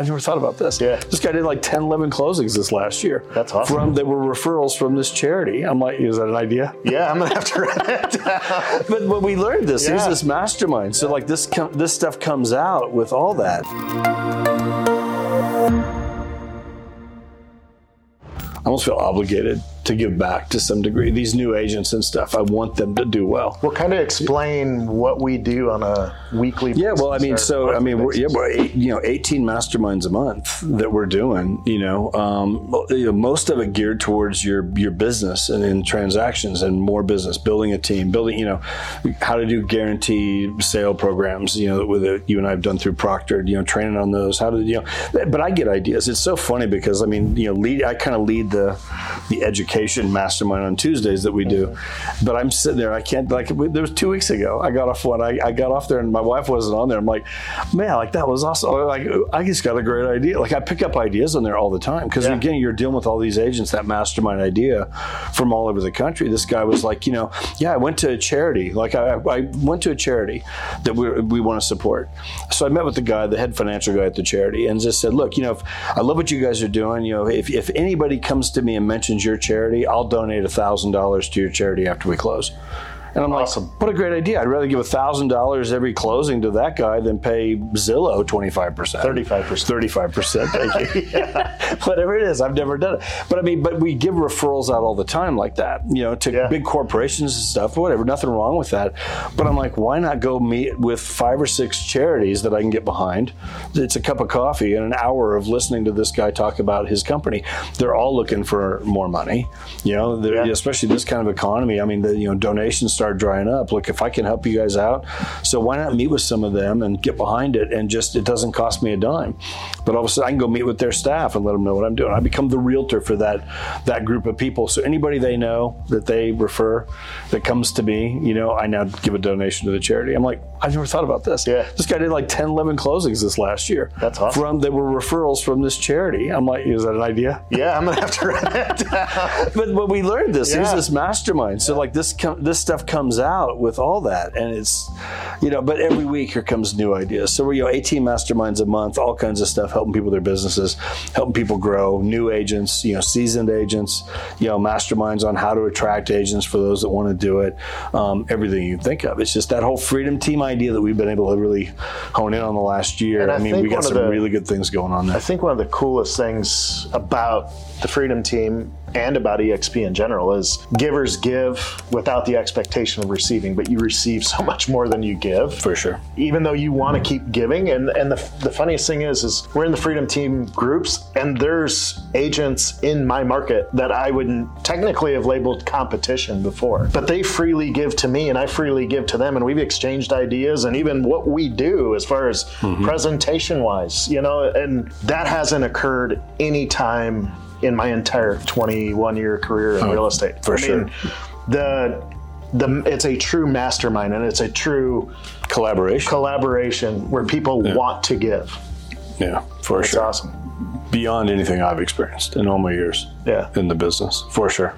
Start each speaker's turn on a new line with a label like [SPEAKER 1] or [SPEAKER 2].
[SPEAKER 1] I never thought about this.
[SPEAKER 2] Yeah.
[SPEAKER 1] This guy did like 10, 11 closings this last year.
[SPEAKER 2] That's awesome.
[SPEAKER 1] From that were referrals from this charity. I'm like, is that an idea?
[SPEAKER 2] Yeah, I'm gonna have to write that down.
[SPEAKER 1] But when we learned this,
[SPEAKER 2] Yeah.
[SPEAKER 1] this mastermind. So like this com- this stuff comes out with all that. I almost feel obligated to give back to some degree. These new agents and stuff, I want them to do well.
[SPEAKER 2] Well, kind of explain what we do on a weekly.
[SPEAKER 1] Yeah, well, I mean, so I mean, we're, yeah, we're eight, you know, eighteen masterminds a month that we're doing. You know, um, you know, most of it geared towards your your business and in transactions and more business, building a team, building, you know, how to do guaranteed sale programs. You know, with it, you and I have done through Proctor. You know, training on those. How to, you know, but I get ideas. It's so funny because I mean, you know, lead. I kind of lead the the education mastermind on Tuesdays that we do, but I'm sitting there. I can't like. There was two weeks ago. I got off one. I, I got off there and my wife wasn't on there. I'm like, man, like that was awesome. Like I just got a great idea. Like I pick up ideas on there all the time because
[SPEAKER 2] Yeah.
[SPEAKER 1] again, you're dealing with all these agents that mastermind idea from all over the country. This guy was like, you know, yeah, I went to a charity. Like I, I went to a charity that we we want to support. So I met with the guy, the head financial guy at the charity, and just said, look, you know, if, I love what you guys are doing. You know, if if anybody comes to me and mentions your charity, I'll donate a thousand dollars to your charity after we close. And I'm
[SPEAKER 2] Awesome.
[SPEAKER 1] like, what a great idea. I'd rather give $1,000 every closing to that guy than pay Zillow 25%.
[SPEAKER 2] 35%.
[SPEAKER 1] 35%. Thank you. Whatever it is, I've never done it. But I mean, but we give referrals out all the time like that, you know, to
[SPEAKER 2] Yeah.
[SPEAKER 1] big corporations and stuff, whatever. Nothing wrong with that. But I'm like, why not go meet with five or six charities that I can get behind? It's a cup of coffee and an hour of listening to this guy talk about his company. They're all looking for more money, you know,
[SPEAKER 2] Yeah.
[SPEAKER 1] especially this kind of economy. I mean, the you know donations start drying up. Look, if I can help you guys out, so why not meet with some of them and get behind it and just it doesn't cost me a dime. But all of a sudden, I can go meet with their staff and let them know what I'm doing. I become the realtor for that that group of people. So anybody they know that they refer that comes to me, you know, I now give a donation to the charity. I'm like, I've never thought about this.
[SPEAKER 2] Yeah.
[SPEAKER 1] This guy did like 10, 11 closings this last year.
[SPEAKER 2] That's awesome.
[SPEAKER 1] From that were referrals from this charity. I'm like, is that an idea?
[SPEAKER 2] Yeah, I'm gonna have to write that down.
[SPEAKER 1] but but we learned this. Here's
[SPEAKER 2] Yeah.
[SPEAKER 1] this mastermind. So like this this stuff comes out with all that, and it's you know. But every week here comes new ideas. So we're you know 18 masterminds a month, all kinds of stuff, helping people their businesses, helping people grow. New agents, you know, seasoned agents, you know, masterminds on how to attract agents for those that want to do it. Um, everything you think of. It's just that whole freedom team idea that we've been able to really hone in on the last year.
[SPEAKER 2] And I
[SPEAKER 1] I mean, we got some
[SPEAKER 2] the-
[SPEAKER 1] really good things going on there.
[SPEAKER 2] I think one of the coolest things about the Freedom Team and about EXP in general is givers give without the expectation of receiving, but you receive so much more than you give.
[SPEAKER 1] for sure.
[SPEAKER 2] even though you want to keep giving and and the, the funniest thing is is we're in the freedom team groups and there's agents in my market that i wouldn't technically have labeled competition before but they freely give to me and i freely give to them and we've exchanged ideas and even what we do as far as mm-hmm. presentation wise you know and that hasn't occurred any time in my entire 21 year career in oh, real estate
[SPEAKER 1] for
[SPEAKER 2] I
[SPEAKER 1] sure.
[SPEAKER 2] mean, the the it's a true mastermind and it's a true
[SPEAKER 1] Collaboration.
[SPEAKER 2] collaboration where people want to give.
[SPEAKER 1] yeah, for
[SPEAKER 2] It's
[SPEAKER 1] sure.
[SPEAKER 2] awesome.
[SPEAKER 1] beyond anything I've experienced in all my years
[SPEAKER 2] Yeah.
[SPEAKER 1] in the business, for sure.